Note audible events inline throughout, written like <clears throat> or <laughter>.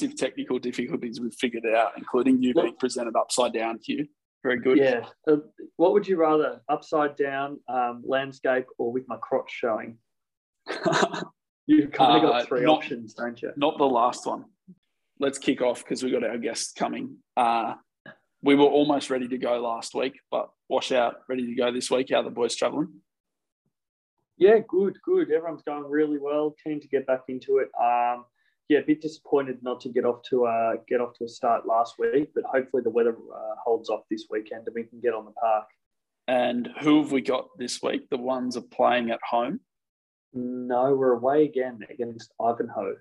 massive technical difficulties, we've figured it out, including you being presented upside down, Hugh. Very good. Yeah. Uh, what would you rather, upside down, um, landscape, or with my crotch showing? <laughs> You've kind of got uh, three not, options, don't you? Not the last one. Let's kick off because we've got our guests coming. Uh, we were almost ready to go last week, but wash out, ready to go this week. How the boys travelling? Yeah, good, good. Everyone's going really well. Keen to get back into it. Um, yeah, a bit disappointed not to get off to uh, get off to a start last week, but hopefully the weather uh, holds off this weekend and we can get on the park. And who have we got this week? The ones are playing at home. No, we're away again against Ivanhoe.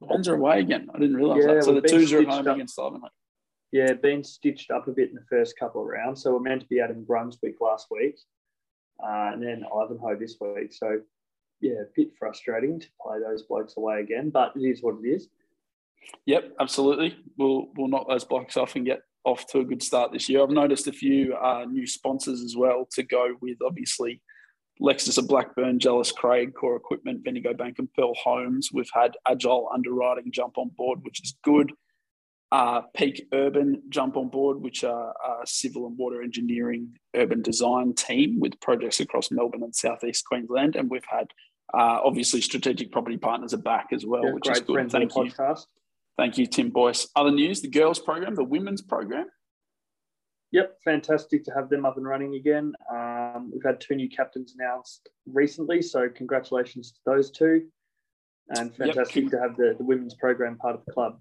The ones are away again. I didn't realise yeah, that. So the twos are at home up. against Ivanhoe. Yeah, been stitched up a bit in the first couple of rounds. So we're meant to be out in Brunswick last week, uh, and then Ivanhoe this week. So yeah, a bit frustrating to play those blokes away again, but it is what it is. Yep, absolutely. We'll we'll knock those blokes off and get off to a good start this year. I've noticed a few uh, new sponsors as well to go with obviously Lexus of Blackburn, Jellis Craig, Core Equipment, Bendigo Bank and Pearl Homes. We've had Agile Underwriting jump on board, which is good. Uh, Peak Urban jump on board, which are a civil and water engineering urban design team with projects across Melbourne and southeast Queensland. And we've had uh, obviously, strategic property partners are back as well, yeah, which is good. Thank you. Podcast. Thank you, Tim Boyce. Other news: the girls' program, the women's program. Yep, fantastic to have them up and running again. Um, we've had two new captains announced recently, so congratulations to those two, and fantastic yep. to have the, the women's program part of the club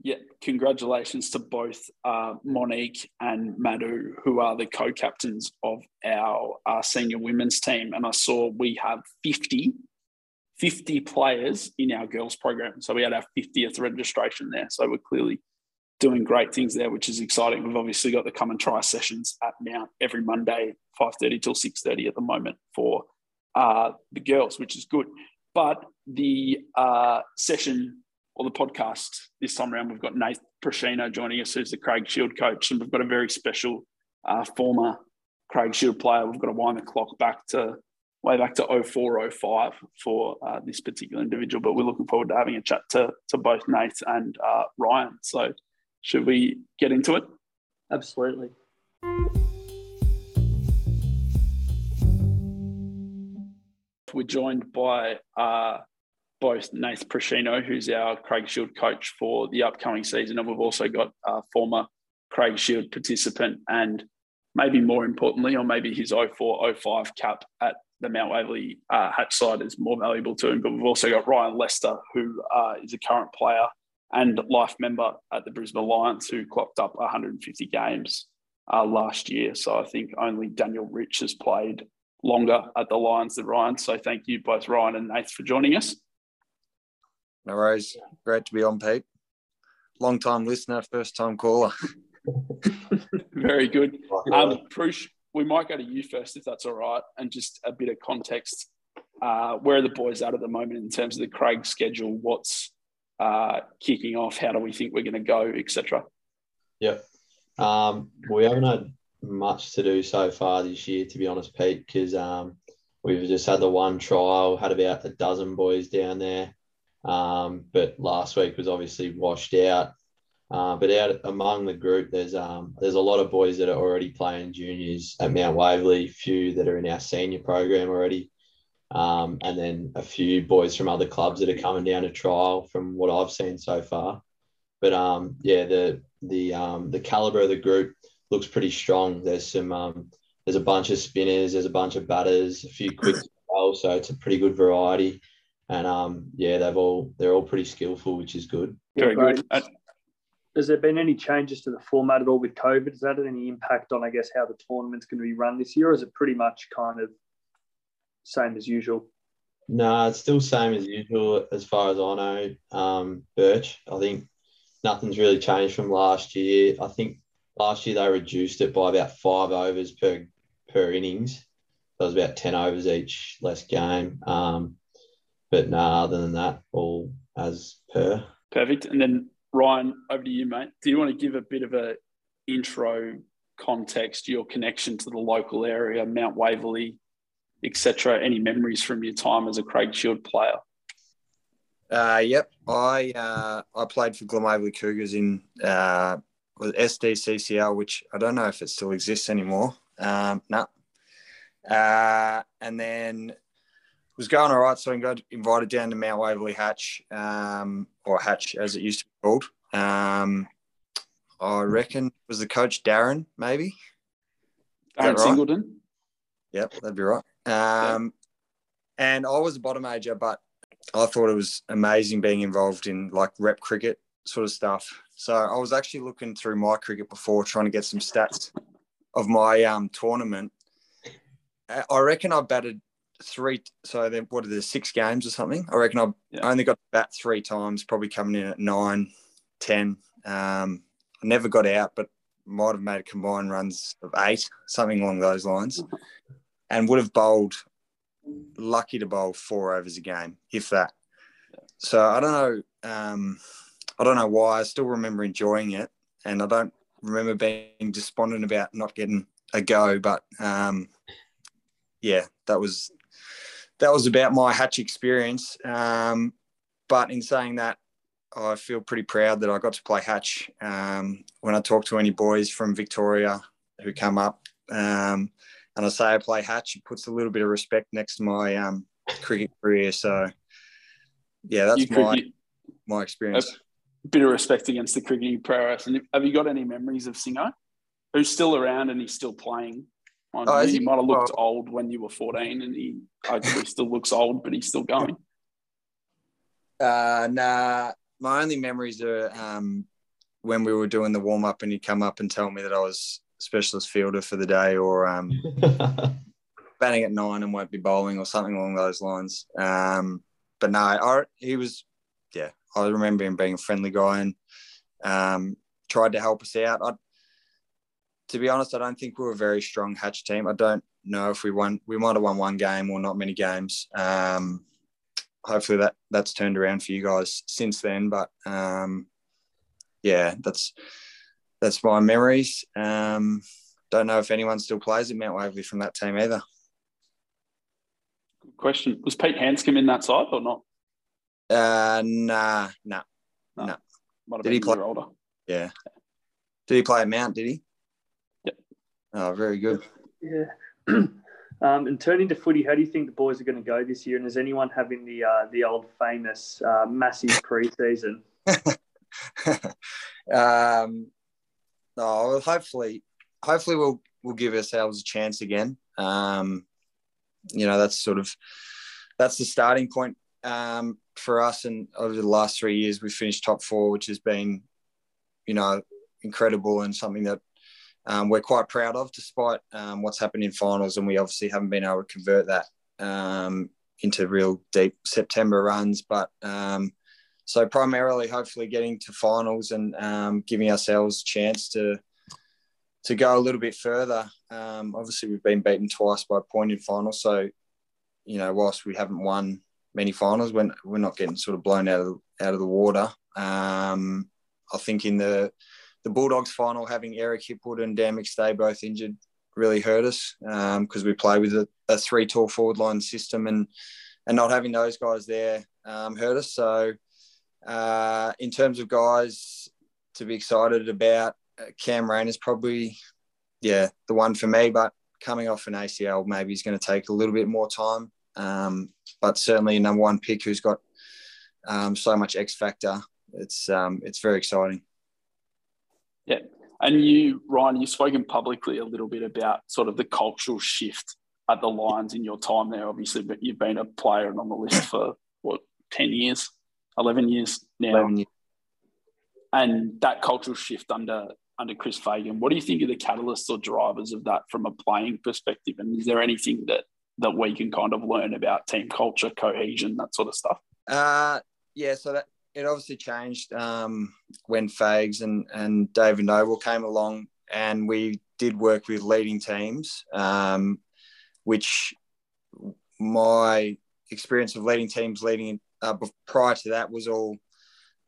yeah, congratulations to both uh, Monique and Madhu, who are the co-captains of our, our senior women's team. And I saw we have 50, 50 players in our girls program. So we had our 50th registration there. So we're clearly doing great things there, which is exciting. We've obviously got the come and try sessions at Mount every Monday, 5.30 till 6.30 at the moment for uh, the girls, which is good. But the uh, session or the podcast this time around, we've got Nate Prashino joining us, who's the Craig Shield coach, and we've got a very special uh, former Craig Shield player. We've got to wind the clock back to way back to 0405 for uh, this particular individual, but we're looking forward to having a chat to, to both Nate and uh, Ryan. So, should we get into it? Absolutely. We're joined by uh, both Nath Prashino, who's our Craig Shield coach for the upcoming season, and we've also got a former Craig Shield participant and maybe more importantly, or maybe his 0405 cap at the Mount Waverley uh, hatch side is more valuable to him. But we've also got Ryan Lester, who uh, is a current player and life member at the Brisbane Lions, who clocked up 150 games uh, last year. So I think only Daniel Rich has played longer at the Lions than Ryan. So thank you both Ryan and Nath for joining us. No worries. Great to be on, Pete. Long time listener, first time caller. <laughs> Very good. <laughs> Um, Prush, we might go to you first if that's all right, and just a bit of context. Uh, where are the boys at at the moment in terms of the Craig schedule? What's uh, kicking off? How do we think we're going to go, etc. Yep. Um, we haven't had much to do so far this year, to be honest, Pete, because um, we've just had the one trial, had about a dozen boys down there. Um, but last week was obviously washed out. Uh, but out among the group, there's um, there's a lot of boys that are already playing juniors at Mount Waverley, few that are in our senior program already, um, and then a few boys from other clubs that are coming down to trial from what I've seen so far. But um, yeah, the the um, the caliber of the group looks pretty strong. There's some um, there's a bunch of spinners, there's a bunch of batters, a few quick so it's a pretty good variety and um, yeah, they've all they're all pretty skillful, which is good. Very good. Has there been any changes to the format at all with COVID? Has that had any impact on, I guess, how the tournament's going to be run this year, or is it pretty much kind of same as usual? No, nah, it's still same as usual as far as I know. Um, Birch, I think nothing's really changed from last year. I think last year they reduced it by about five overs per per innings. That was about ten overs each, less game. Um, but no, other than that, all as per. Perfect. And then Ryan, over to you, mate. Do you want to give a bit of a intro context, your connection to the local area, Mount Waverley, etc.? Any memories from your time as a Craig Shield player? Uh, yep, I uh, I played for Glen Waverley Cougars in uh, SDCCL, which I don't know if it still exists anymore. Um, no. Uh, and then was going all right, so I got invited down to Mount Waverley Hatch, um, or Hatch as it used to be called. Um, I reckon was the coach Darren, maybe. Darren right? Singleton. Yep, that'd be right. Um, And I was a bottom major, but I thought it was amazing being involved in like rep cricket sort of stuff. So I was actually looking through my cricket before, trying to get some stats of my um, tournament. I reckon I batted three. So then, what are the six games or something? I reckon I yeah. only got bat three times, probably coming in at nine, ten. Um, I never got out, but might have made combined runs of eight, something along those lines, and would have bowled. Lucky to bowl four overs a game, if that. So I don't know. Um, I don't know why. I still remember enjoying it, and I don't remember being despondent about not getting a go. But um, yeah, that was that was about my hatch experience. Um, but in saying that, I feel pretty proud that I got to play hatch. Um, when I talk to any boys from Victoria who come up, um, and I say I play hatch, it puts a little bit of respect next to my um, cricket career. So, yeah, that's you my my experience. A bit of respect against the cricketing prowess. And have you got any memories of Singo, who's still around and he's still playing? Oh, he, he, might have looked oh. old when you were 14 and he hopefully still looks old, but he's still going. <laughs> Uh, nah, my only memories are um, when we were doing the warm up and he'd come up and tell me that I was specialist fielder for the day or um, <laughs> batting at nine and won't be bowling or something along those lines. Um, but no, I, he was, yeah, I remember him being a friendly guy and um, tried to help us out. I, to be honest, I don't think we were a very strong Hatch team. I don't know if we won. We might have won one game or not many games. Um, hopefully that that's turned around for you guys since then. But um, yeah, that's that's my memories. Um, don't know if anyone still plays at Mount Waverley from that team either. Good question. Was Pete Handscomb in that side or not? Uh, nah, nah, no. nah. Did he play? Older. Yeah. Did he play at Mount? Did he? Oh, very good. Yeah. <clears throat> um, and turning to footy, how do you think the boys are going to go this year? And is anyone having the uh, the old famous uh, massive <laughs> preseason? <laughs> um, no, well, hopefully, hopefully we'll we'll give ourselves a chance again. Um, you know, that's sort of that's the starting point um, for us. And over the last three years, we've finished top four, which has been, you know, incredible and something that um, we're quite proud of, despite um, what's happened in finals, and we obviously haven't been able to convert that um, into real deep September runs. But um, so primarily, hopefully, getting to finals and um, giving ourselves a chance to to go a little bit further. Um, obviously, we've been beaten twice by a point in finals, so you know, whilst we haven't won many finals, we're, we're not getting sort of blown out of out of the water. I think in the the Bulldogs final, having Eric Hipwood and Dan McStay both injured really hurt us because um, we play with a, a, three tall forward line system and and not having those guys there um, hurt us. So uh, in terms of guys to be excited about, uh, Cam Rayner is probably yeah the one for me. But coming off an ACL, maybe he's going to take a little bit more time. Um, but certainly a number one pick who's got um, so much X factor. It's um, it's very exciting. Yeah. And you, Ryan, you've spoken publicly a little bit about sort of the cultural shift at the Lions in your time there, obviously, but you've been a player and on the list for what, 10 years, 11 years now. 11 years. And that cultural shift under under Chris Fagan, what do you think are the catalysts or drivers of that from a playing perspective? And is there anything that that we can kind of learn about team culture, cohesion, that sort of stuff? Uh, yeah, so that it obviously changed um, when Fags and, and David Noble came along, and we did work with leading teams, um, which my experience of leading teams leading uh, prior to that was all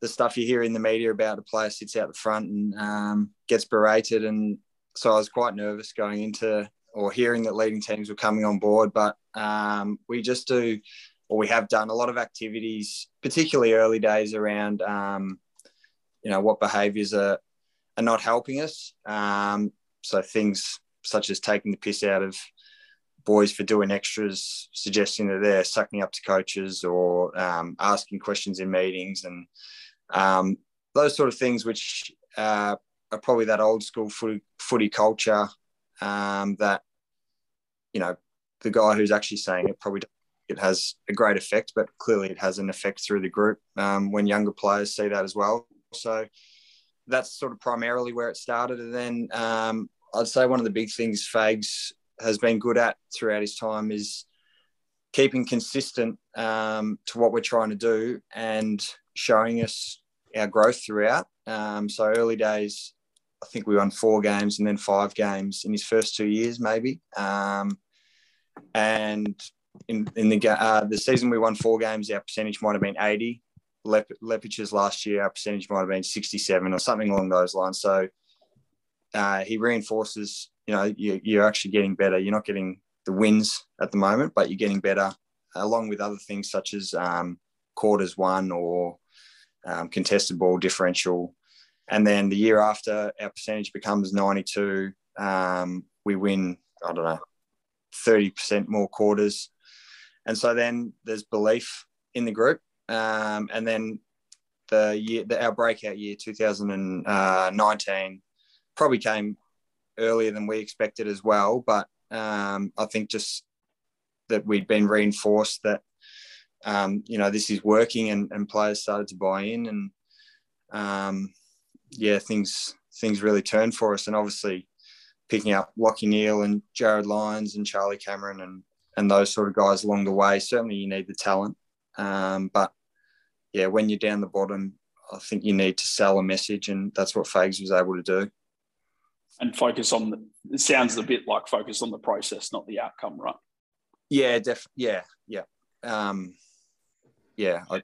the stuff you hear in the media about a player sits out the front and um, gets berated. And so I was quite nervous going into or hearing that leading teams were coming on board. But um, we just do or we have done a lot of activities, particularly early days around, um, you know, what behaviours are, are not helping us. Um, so things such as taking the piss out of boys for doing extras, suggesting that they're sucking up to coaches or um, asking questions in meetings and um, those sort of things, which uh, are probably that old school footy, footy culture um, that, you know, the guy who's actually saying it probably it has a great effect, but clearly it has an effect through the group um, when younger players see that as well. So that's sort of primarily where it started. And then um, I'd say one of the big things Fags has been good at throughout his time is keeping consistent um, to what we're trying to do and showing us our growth throughout. Um, so early days, I think we won four games and then five games in his first two years, maybe. Um, and in in the uh, the season we won four games, our percentage might have been eighty. Lep- Leppitsch's last year, our percentage might have been sixty-seven or something along those lines. So uh, he reinforces, you know, you, you're actually getting better. You're not getting the wins at the moment, but you're getting better, along with other things such as um, quarters won or um, contested ball differential. And then the year after, our percentage becomes 92. Um, we win, I don't know, 30% more quarters. And so then there's belief in the group. Um, and then the year, the, our breakout year, 2019, probably came earlier than we expected as well. But um, I think just that we'd been reinforced that, um, you know, this is working and, and players started to buy in and, um, yeah, things things really turned for us. And obviously picking up Lachie Neale and Jarryd Lyons and Charlie Cameron and and those sort of guys along the way. Certainly, you need the talent, um, but yeah, when you're down the bottom, I think you need to sell a message, and that's what Fags was able to do. And focus on the. It sounds a bit like focus on the process, not the outcome, right? Yeah, def. Yeah, yeah, um, yeah. I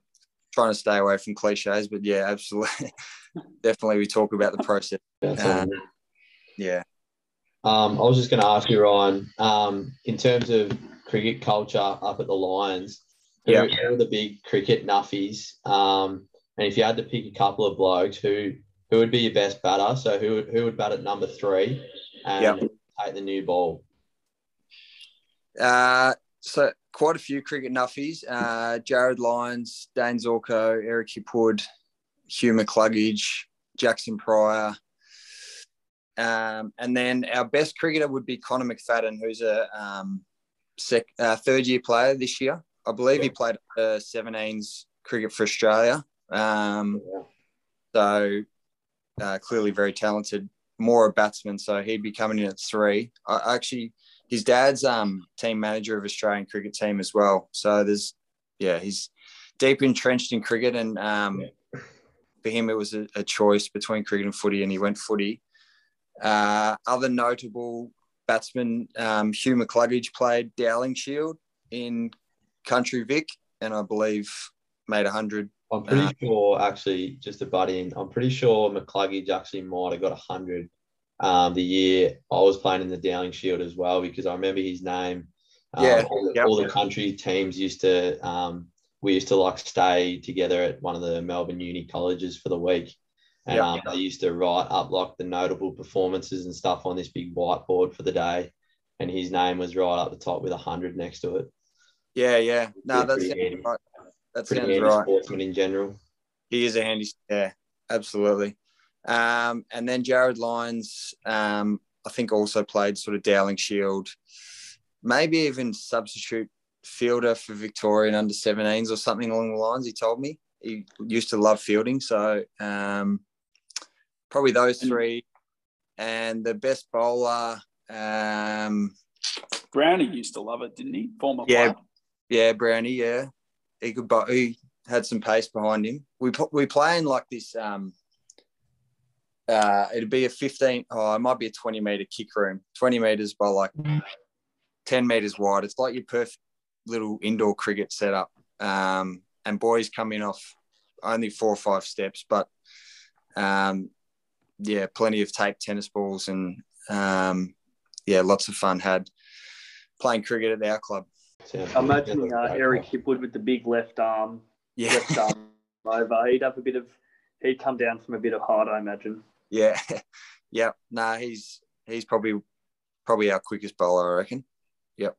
trying to stay away from cliches, but yeah, absolutely, <laughs> definitely. We talk about the process. Uh, yeah. Um, I was just going to ask you, Ryan, um, in terms of cricket culture up at the Lions, who, yeah. who are the big cricket nuffies? Um, and if you had to pick a couple of blokes, who who would be your best batter? So who would, who would bat at number three and yep. take the new ball? Uh, so quite a few cricket nuffies. Uh, Jarryd Lyons, Dane Zorko, Eric Hipwood, Hugh McCluggage, Jaxon Prior, um, and then our best cricketer would be Connor McFadden, who's a um, sec, uh, third year player this year. I believe he played uh, 17s cricket for Australia. Um, so uh, clearly very talented, more a batsman. So he'd be coming in at three. I, actually, his dad's um, team manager of Australian cricket team as well. So there's, yeah, he's deep entrenched in cricket. And um, for him, it was a, a choice between cricket and footy, and he went footy. Uh, other notable batsmen, um, Hugh McCluggage played Dowling Shield in Country Vic, and I believe made 100. I'm pretty uh, sure, actually, just to butt in, I'm pretty sure McCluggage actually might have got 100 um, the year I was playing in the Dowling Shield as well, because I remember his name. Um, yeah, all the, yep. all the, country teams used to, um, we used to like stay together at one of the Melbourne uni colleges for the week. And um, they used to write up like the notable performances and stuff on this big whiteboard for the day. And his name was right up the top with a hundred next to it. Yeah, yeah. No, that's right. That sounds right. Sportsman in general. He is a handy, yeah, absolutely. Um, and then Jarryd Lyons, um, I think also played sort of Dowling Shield, maybe even substitute fielder for Victorian under 17s or something along the lines. He told me he used to love fielding, so um, probably those three. And the best bowler, um, Brownie used to love it, didn't he? Former yeah, player. yeah, Brownie, yeah, he could, he had some pace behind him. We we play in like this. Um, uh, it'd be a 15, oh, it might be a 20 meter kick room, 20 meters by like 10 meters wide. It's like your perfect little indoor cricket setup. Um, and boys come in off only four or five steps, but um, yeah, plenty of tape tennis balls and um, yeah, lots of fun had playing cricket at our club. Sounds I'm imagining uh, Eric call. Hipwood with the big left arm, Yeah, left arm over. He'd have a bit of, he'd come down from a bit of height, I imagine. yeah, <laughs> yeah. Nah, he's he's probably probably our quickest bowler, I reckon. Yep.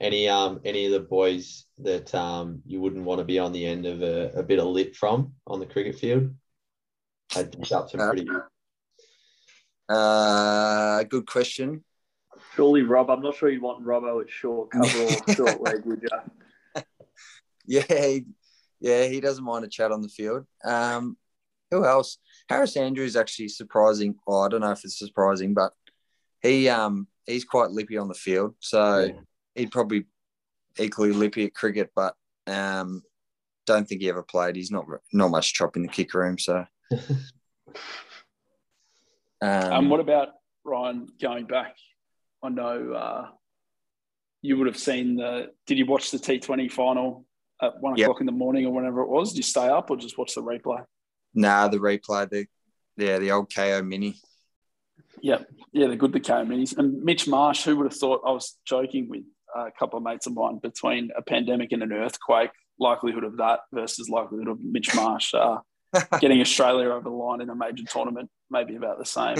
Any um any of the boys that um you wouldn't want to be on the end of a, a bit of lip from on the cricket field? I'd up some Uh, pretty Uh, good question. Surely Rob, I'm not sure you'd want Robbo at short cover or <laughs> short leg, would you? Yeah, he, yeah, he doesn't mind a chat on the field. Um, who else? Harris Andrews actually surprising. Well, I don't know if it's surprising, but he um he's quite lippy on the field, so Yeah. he'd probably equally lippy at cricket, but um don't think he ever played. He's not not much chop in the kick room, so. <laughs> And Um, what about Ryan going back? I know uh, you would have seen the. Did you watch the T20 final at one Yep. o'clock in the morning or whenever it was? Did you stay up or just watch the replay? nah, the replay, the yeah, the old Kayo mini. Yeah, Yeah, they're good, the Kayo minis. And Mitch Marsh, who would have thought I was joking with a couple of mates of mine between a pandemic and an earthquake, likelihood of that versus likelihood of Mitch Marsh uh, <laughs> getting Australia over the line in a major tournament, maybe about the same.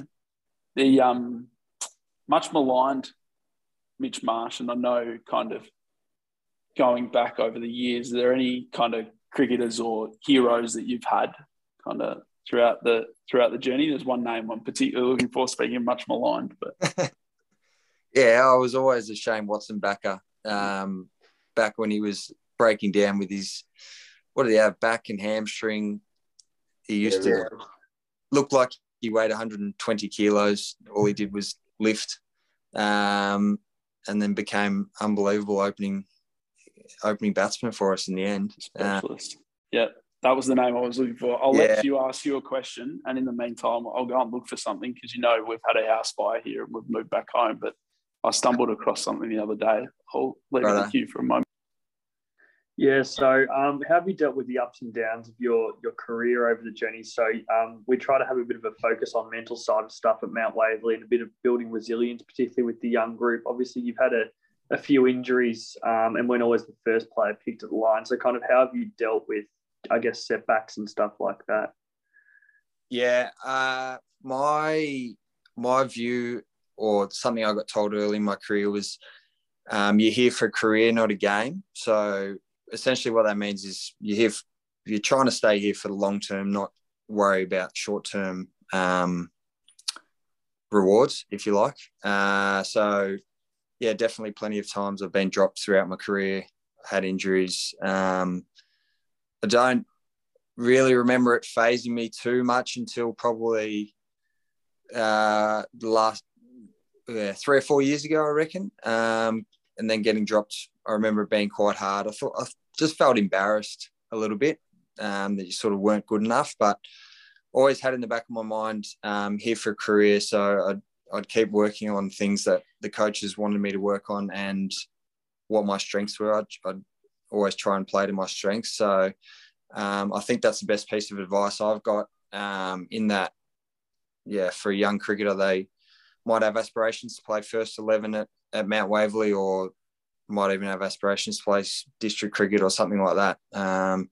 The um, much maligned Mitch Marsh, and I know kind of going back over the years, are there any kind of cricketers or heroes that you've had kind of throughout the throughout the journey? There's one name I'm particularly looking for. Speaking of much maligned, but <laughs> Yeah, I was always a Shane Watson backer. Um, back when he was breaking down with his, what did he have, back and hamstring. He used to Yeah. look like he weighed 120 kilos. All he did was lift, um, and then became unbelievable opening opening batsman for us in the end. Uh, specialist. yeah, that was the name I was looking for. I'll Yeah. let you ask you a question, and in the meantime, I'll go and look for something because you know we've had a house fire here and we've moved back home, but. I stumbled across something the other day. I'll leave it Righto. with you for a moment. Yeah. So, um, how have you dealt with the ups and downs of your your career over the journey? So, um, we try to have a bit of a focus on mental side of stuff at Mount Waverley and a bit of building resilience, particularly with the young group. Obviously, you've had a, a few injuries um, and weren't always the first player picked at the line. So, kind of, how have you dealt with, I guess, setbacks and stuff like that? Yeah, uh, my my view or something I got told early in my career was um, you're here for a career, not a game. So essentially, what that means is you're here. you're trying to stay here for the long term, not worry about short term um, rewards, if you like. Uh, so yeah, definitely plenty of times I've been dropped throughout my career, had injuries. Um, I don't really remember it phasing me too much until probably uh, the last yeah, three or four years ago, I reckon. Um, and then getting dropped, I remember it being quite hard. I thought I just felt embarrassed a little bit um, that you sort of weren't good enough, but always had in the back of my mind um, here for a career. So I'd, I'd keep working on things that the coaches wanted me to work on and what my strengths were. I'd, I'd always try and play to my strengths. So um, I think that's the best piece of advice I've got um, in that, yeah, for a young cricketer, they might have aspirations to play first 11 at, at Mount Waverley or might even have aspirations to play district cricket or something like that um,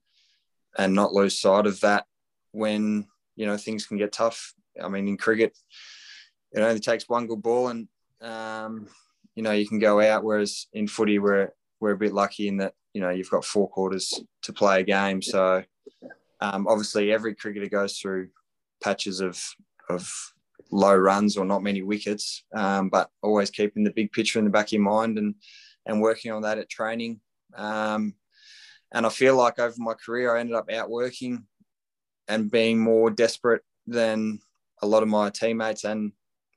and not lose sight of that when, you know, things can get tough. I mean, in cricket, it only takes one good ball and, um, you know, you can go out, whereas in footy, we're, we're a bit lucky in that, you know, you've got four quarters to play a game. So um, obviously every cricketer goes through patches of, of low runs or not many wickets, um, but always keeping the big picture in the back of your mind and, and working on that at training. Um, and I feel like over my career, I ended up outworking and being more desperate than a lot of my teammates and,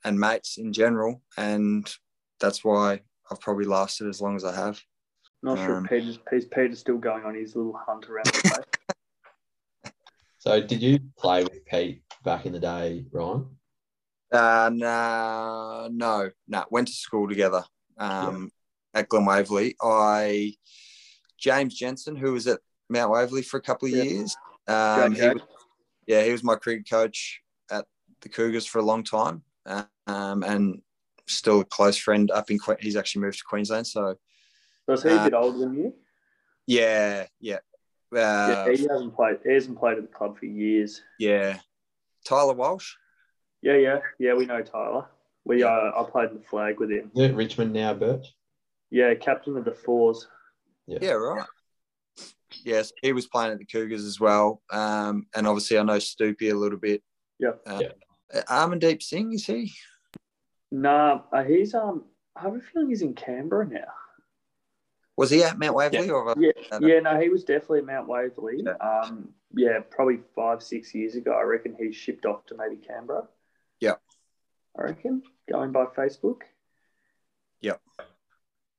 and mates in general. And that's why I've probably lasted as long as I have. Not sure Um, if Peter's, Peter's, Peter's still going on his little hunt around the place. <laughs> So, did you play with Pete back in the day, Ryan? Uh, no, no, no. Went to school together um, at Glen Waverley. I, James Jensen, who was at Mount Waverley for a couple of Yeah. years. Um, he was, yeah, he was my cricket coach at the Cougars for a long time, um, and still a close friend up in. Que- He's actually moved to Queensland, so Was he a Uh, bit older than you? Yeah, yeah, uh, yeah, he hasn't played. He hasn't played at the club for years. yeah. Tyler Walsh. Yeah, yeah, yeah. We know Tyler. We uh, I played in the flag with him. Is it Richmond now, Birch? Yeah, captain of the fours. Yeah, right. Yes, he was playing at the Cougars as well. Um, and obviously, I know Stoopy a little bit. Yeah. Uh, Yeah. Armandeep Singh, is he? Nah, uh, he's um. I have a feeling he's in Canberra now. Was he at Mount Waverley? Or Yeah, yeah. No, he was definitely at Mount Waverley. Yeah. Um, yeah, probably five, six years ago. I reckon he shipped off to maybe Canberra. Yeah. I reckon going by Facebook.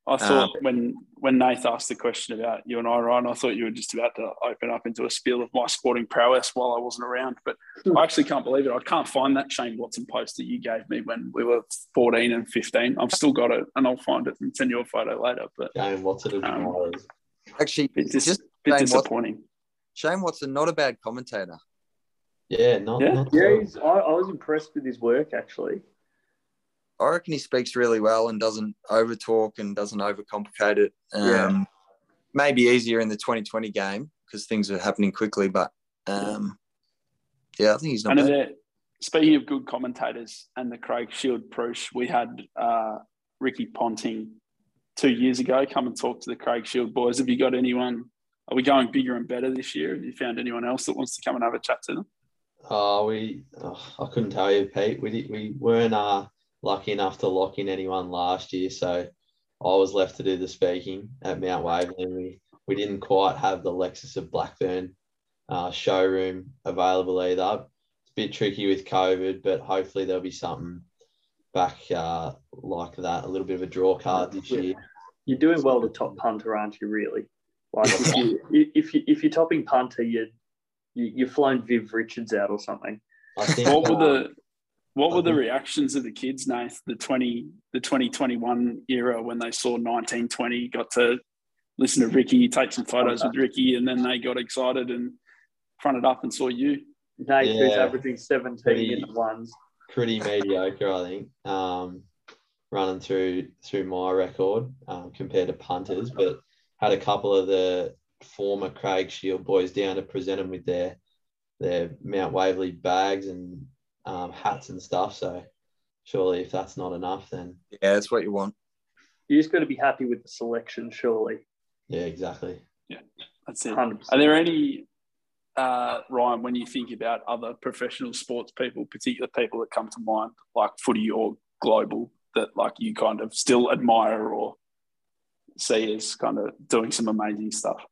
I thought Um, when when Nath asked the question about you and I, Ryan, I thought you were just about to open up into a spiel of my sporting prowess while I wasn't around. But I actually can't believe it. I can't find that Shane Watson post that you gave me when we were 14 and 15. I've still got it and I'll find it and send you a photo later. But Shane Watson of Um, Actually, it's just just bit Shane Watson, disappointing. Shane Watson, not a bad commentator. Yeah, not, Yeah. not Yeah, so- he's, I, I was impressed with his work actually. I reckon he speaks really well and doesn't over talk and doesn't overcomplicate it. Um, Yeah. Maybe easier in the 2020 game because things are happening quickly. But um, yeah, I think he's not And bad. there, speaking of good commentators and the Craig Shield Prush, we had uh, Ricky Ponting two years ago come and talk to the Craig Shield boys. Have you got anyone? Are we going bigger and better this year? Have you found anyone else that wants to come and have a chat to them? Oh, we. Oh, I couldn't tell you, Pete. We we weren't uh, lucky enough to lock in anyone last year, so I was left to do the speaking at Mount Waverley. We we didn't quite have the Lexus of Blackburn uh, showroom available either. It's a bit tricky with COVID, but hopefully there'll be something back uh, like that. A little bit of a draw card this Yeah. year. You're doing well to top punter, aren't you? Really? Like if you <laughs> if you if you're topping punter, you you you've flown Viv Richards out or something. I think. What were the what were the Mhm. reactions of the kids, Nath, the twenty the twenty twenty one era when they saw nineteen twenty, got to listen to Ricky, take some photos with Ricky, and then they got excited and fronted up and saw you. Nate who's averaging 17 Pretty- in the ones. pretty mediocre, I think. Um, running through through my record um, compared to punters, but had a couple of the former Craig Shield boys down to present them with their their Mount Waverley bags and um, hats and stuff. So surely, if that's not enough, then Yeah, that's what you want. You just got to be happy with the selection, surely. yeah, exactly. Yeah, That's it. 100%. Are there any uh, Ryan, when you think about other professional sports people, particular people that come to mind, like footy or global, that like you kind of still admire or see as kind of doing some amazing stuff?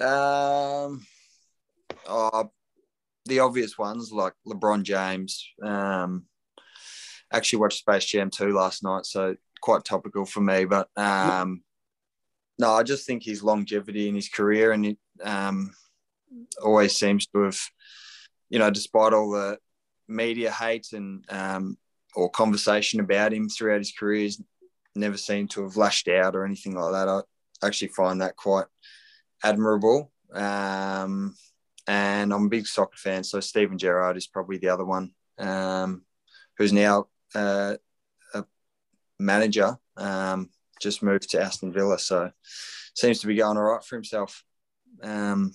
Um, oh, the obvious ones like LeBron James. Um, actually watched Space Jam 2 last night, so quite topical for me. But um, no, I just think his longevity in his career and it um, always seems to have, you know, despite all the media hate and um, or conversation about him throughout his career, he's never seemed to have lashed out or anything like that. I actually find that quite admirable. Um, and I'm a big soccer fan, so Steven Gerrard is probably the other one, um, who's now uh, a manager. Um, just moved to Aston Villa, so seems to be going all right for himself. Um,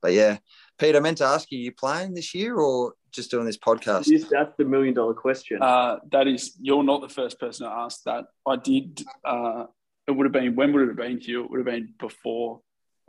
but yeah, Pete, I meant to ask you: you playing this year or just doing this podcast? Yes, that's the million dollar question. Uh, that is, you're not the first person to ask that. I did. Uh, it would have been when would it have been to you? It would have been before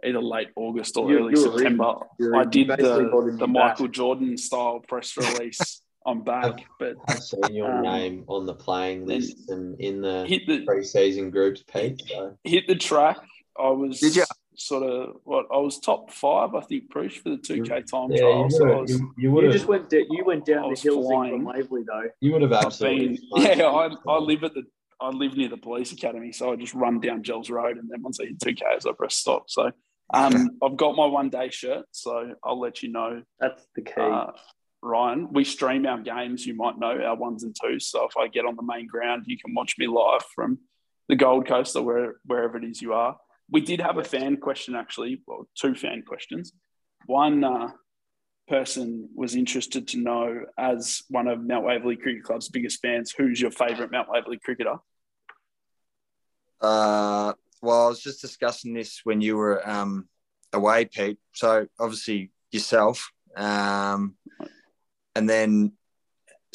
either late August or You- early you were September. You're- I did the, the Michael back. Jordan style press release. <laughs> I'm back, but I've seen your Um, name on the playing list and in the hit the pre-season groups, Pete. So hit the track. I was Did ya? sort of what I was top five, I think, Bruce for the two K time yeah, trial. you So I would was, have. You, you You just went da- you went I down the was hill thing flying. from Waverley though. You would have I've absolutely. been, yeah, I. I live at the I live near the police academy, so I just run down Gels Road, and then once I hit two Ks, I press stop. So um, I've got my one day shirt, so I'll let you know That's the key. uh, Ryan. We stream our games. You might know our ones and twos. So if I get on the main ground, you can watch me live from the Gold Coast or where, wherever it is you are. We did have a fan question actually, well, two fan questions. One uh, person was interested to know, as one of Mount Waverley Cricket Club's biggest fans, who's your favourite Mount Waverley cricketer? Uh, well, I was just discussing this when you were um, away, Pete. So obviously yourself, um, and then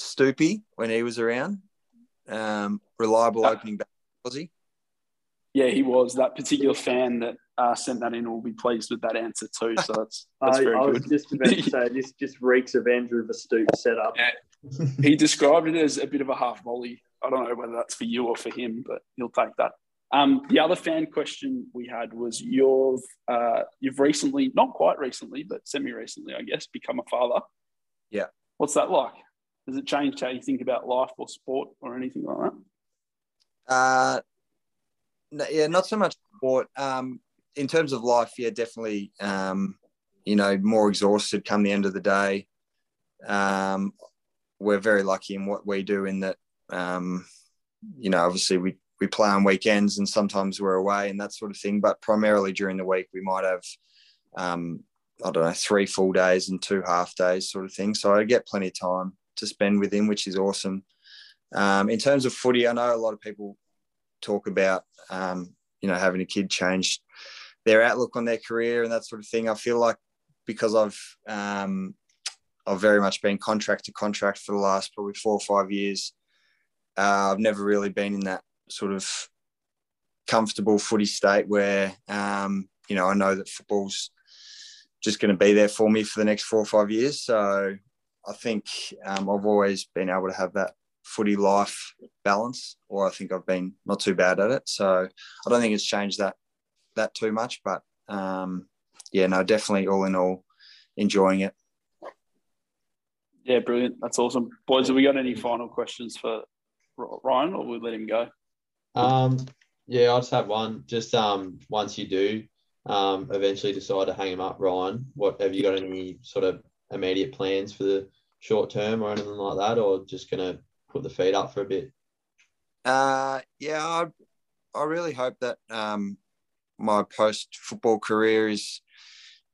Stoopy when he was around. Um, reliable opening back, was he? Yeah, he was. That particular fan that uh, sent that in will be pleased with that answer too. So that's <laughs> that's I, very I was good. just about to <laughs> say this just reeks of Andrew Vastoop setup. Yeah. he described it as a bit of a half volley. I don't know whether that's for you or for him, but he'll take that. Um, the other fan question we had was you've uh, you've recently, not quite recently, but semi recently, I guess, become a father. Yeah. What's that like? Does it change how you think about life or sport or anything like that? Uh, no, yeah, not so much sport. Um, in terms of life, yeah, definitely. Um, you know, more exhausted come the end of the day. Um, we're very lucky in what we do in that. Um, you know, obviously we we play on weekends and sometimes we're away and that sort of thing. But primarily during the week, we might have, um, I don't know, three full days and two half days, sort of thing. So I get plenty of time to spend with him, which is awesome. Um, in terms of footy, I know a lot of people talk about, um, you know, having a kid change their outlook on their career and that sort of thing. I feel like because I've um, I've very much been contract to contract for the last probably four or five years. Uh, I've never really been in that sort of comfortable footy state where um, you know I know that football's just going to be there for me for the next four or five years. So I think um, I've always been able to have that footy life balance, or I think I've been not too bad at it. So I don't think it's changed that that too much, but um, yeah, no, definitely all in all, enjoying it. Yeah, brilliant. That's awesome, boys. Have we got any final questions for Ryan, or we let him go? Um, yeah, I just have one. Just um, once you do um, eventually decide to hang him up, Ryan, what have you got any sort of immediate plans for the short term or anything like that, or just gonna put the feet up for a bit? Uh, yeah, I, I really hope that um, my post football career is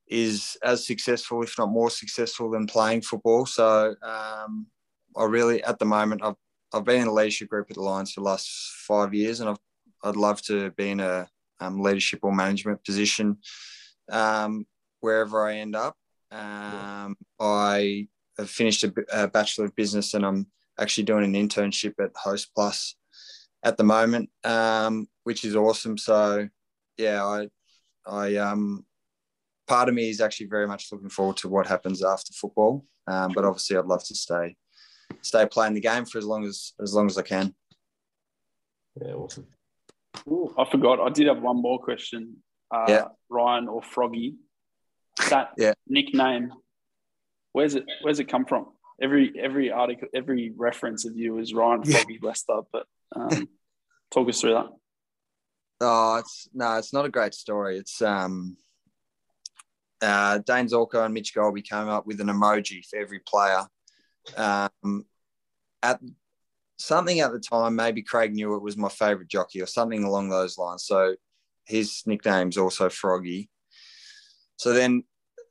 is as successful, if not more successful, than playing football. So um, I really, at the moment, I've I've been in a leadership group at the Lions for the last five years, and I've, I'd love to be in a um, leadership or management position um, wherever I end up. Um, I have finished a, a, Bachelor of Business, and I'm actually doing an internship at Host Plus at the moment, um, which is awesome. So, yeah, I, I, um, part of me is actually very much looking forward to what happens after football. Um, but obviously, I'd love to stay stay playing the game for as long as as long as I can. Yeah, awesome. Ooh, I forgot. I did have one more question. Uh, Yeah. Ryan or Froggy, that Yeah. nickname, where's it? Where's it come from? Every every article, every reference of you is Ryan Yeah. Froggy Lester. But um, talk us through that. Oh, it's no, it's not a great story. It's um, uh, Dane Zorko and Mitch Golby came up with an emoji for every player. Um, at something at the time, maybe Craig Newitt was my favourite jockey or something along those lines. So his nickname's also Froggy. So then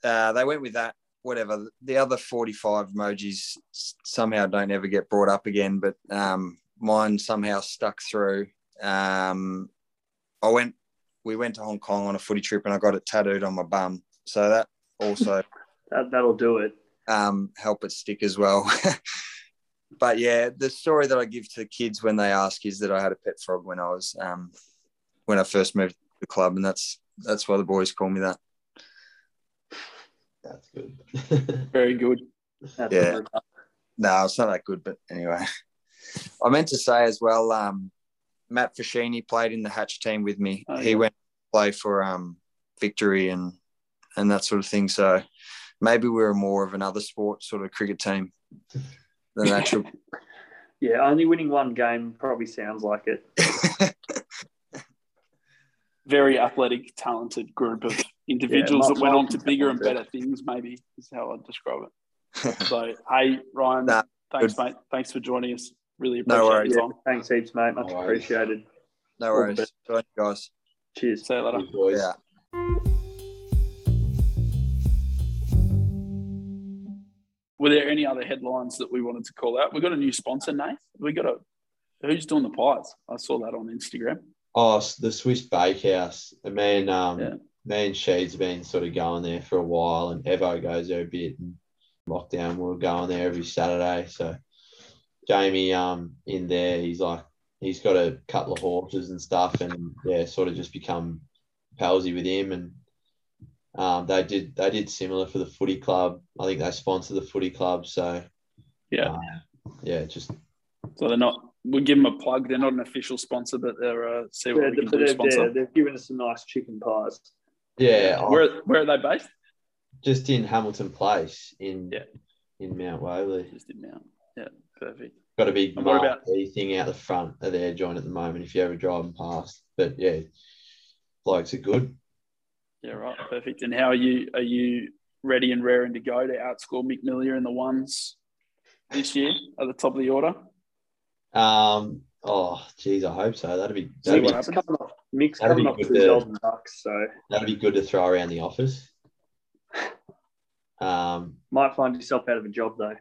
uh, they went with that. Whatever. The other forty-five emojis somehow don't ever get brought up again, but um, mine somehow stuck through. Um, I went. We went to Hong Kong on a footy trip, and I got it tattooed on my bum. So that also <laughs> That, that'll do it. Um, help it stick as well. <laughs> but yeah, the story that I give to kids when they ask is that I had a pet frog when I was um, when I first moved to the club, and that's that's why the boys call me that. That's good. <laughs> Very good. That's Yeah. good. No, it's not that good, but anyway. <laughs> I meant to say as well, um, Matt Foschini played in the Hatch team with me. Oh, he yeah. went to play for um, Victory and and that sort of thing. So maybe we were more of another sport sort of cricket team than actual. <laughs> Yeah, only winning one game probably sounds like it. <laughs> Very athletic, talented group of <laughs> individuals Yeah, that went on to bigger and better things. Maybe is how I'd describe it. So hey, Ryan, Nah, thanks, good. mate. Thanks for joining us. Really No appreciate worries. your Yeah, thanks heaps, mate. Much No appreciated. no worries. best. You guys. Cheers. See you later. Good boys. Yeah. Were there any other headlines that we wanted to call out? We got a new sponsor, Nate. We got a who's doing the pies? I saw that on Instagram. Oh, the Swiss Bakehouse. The man, um, Yeah. me and Sheed's been sort of going there for a while, and Evo goes there a bit. And lockdown, we we're going there every Saturday. So Jamie, um, in there, he's like, he's got a couple of horses and stuff, and yeah, sort of just become palsy with him. And um, they did they did similar for the footy club. I think they sponsor the footy club. So Yeah. um, yeah, just So they're not. We'll give them a plug. They're not an official sponsor, but they're uh, see what Yeah, we they- can but do sponsor. yeah, they've given us some nice chicken pies. yeah, I- Where where are they based? just in Hamilton Place in Yeah. in Mount Waverley. Just in Mount. Yeah, perfect. Got a big And what about- marquee thing out the front of their joint at the moment. If you ever driving past, but yeah, blokes are good. Yeah, right. Perfect. And how are you? Are you ready and raring to go to outscore Mick Millier in the ones this year at the top of the order? Um, oh, geez, I hope so. That'd be that'd what be, happens. Mix coming off, mix That'd be coming off good two to- golden bucks, so that'd be good to throw around the office. Um, might find yourself out of a job though.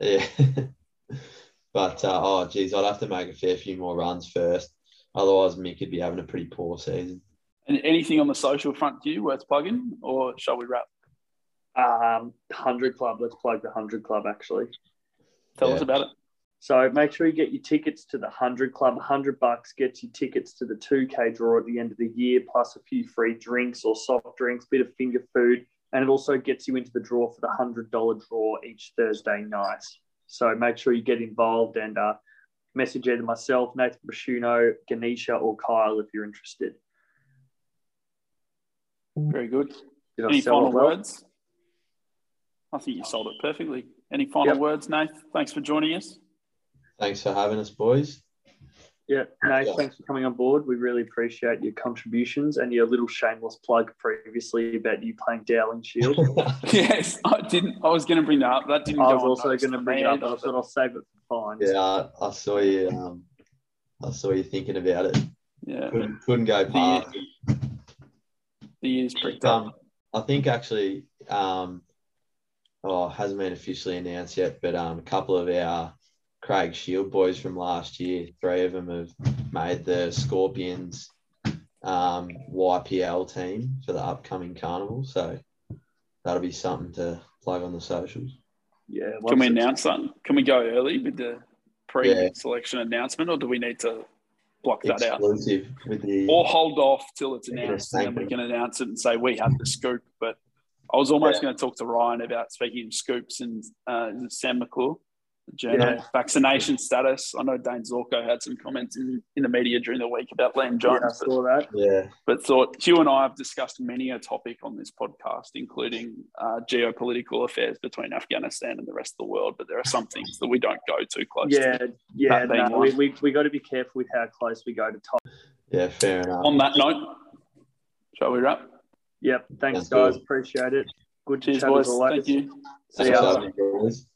yeah, <laughs> but uh, oh, geez, I'd have to make a fair few more runs first. Otherwise, Mick could be having a pretty poor season. And anything on the social front to you worth plugging, or shall we wrap? Um, hundred club. Let's plug the hundred club actually. Tell Yeah. us about it. So make sure you get your tickets to the hundred club. Hundred bucks gets you tickets to the two k draw at the end of the year, plus a few free drinks or soft drinks, a bit of finger food, and it also gets you into the draw for the hundred dollar draw each Thursday night. So make sure you get involved and uh, message either myself, Nathan Brashuno, Ganesha, or Kyle if you're interested. Very good. Did I Any final well? words? I think you sold it perfectly. Any final Yep. words, Nath? Thanks for joining us. Thanks for having us, boys. Yeah, Nate, Yeah. thanks for coming on board. We really appreciate your contributions and your little shameless plug previously about you playing Dowling Shield. <laughs> yes, I didn't. I was going to bring that up. That didn't. I was on also going to bring me it up, but I thought I'll save it for fines. yeah, I, I saw you. Um, I saw you thinking about it. Yeah, Couldn't, couldn't go past. the year's pricked up. Um, I think actually, um, oh, hasn't been officially announced yet, but um, a couple of our Craig Shield boys from last year, three of them have made the Scorpions um, YPL team for the upcoming carnival. So that'll be something to plug on the socials. Yeah. Can we announce that? Can we go early with the pre-selection announcement, or do we need to block that out, with the or hold off till it's announced and then we can announce it and say we have the scoop? But I was almost Yeah. going to talk to Ryan about speaking of scoops and uh, Sam McClure. Journal Yeah. vaccination status. I know Dayne Zorko had some comments in, in the media during the week about Liam Yeah, Jones, I but saw that. yeah but thought Hugh and I have discussed many a topic on this podcast, including uh, geopolitical affairs between Afghanistan and the rest of the world. But there are some things that we don't go too close Yeah, to. yeah. That being No, we, we, we got to be careful with how close we go to top. yeah fair enough. On that note, shall we wrap? Yep. Thanks, Sounds guys. good. Appreciate it. Good to Cheers, chat boys. as. Thank you. See Thanks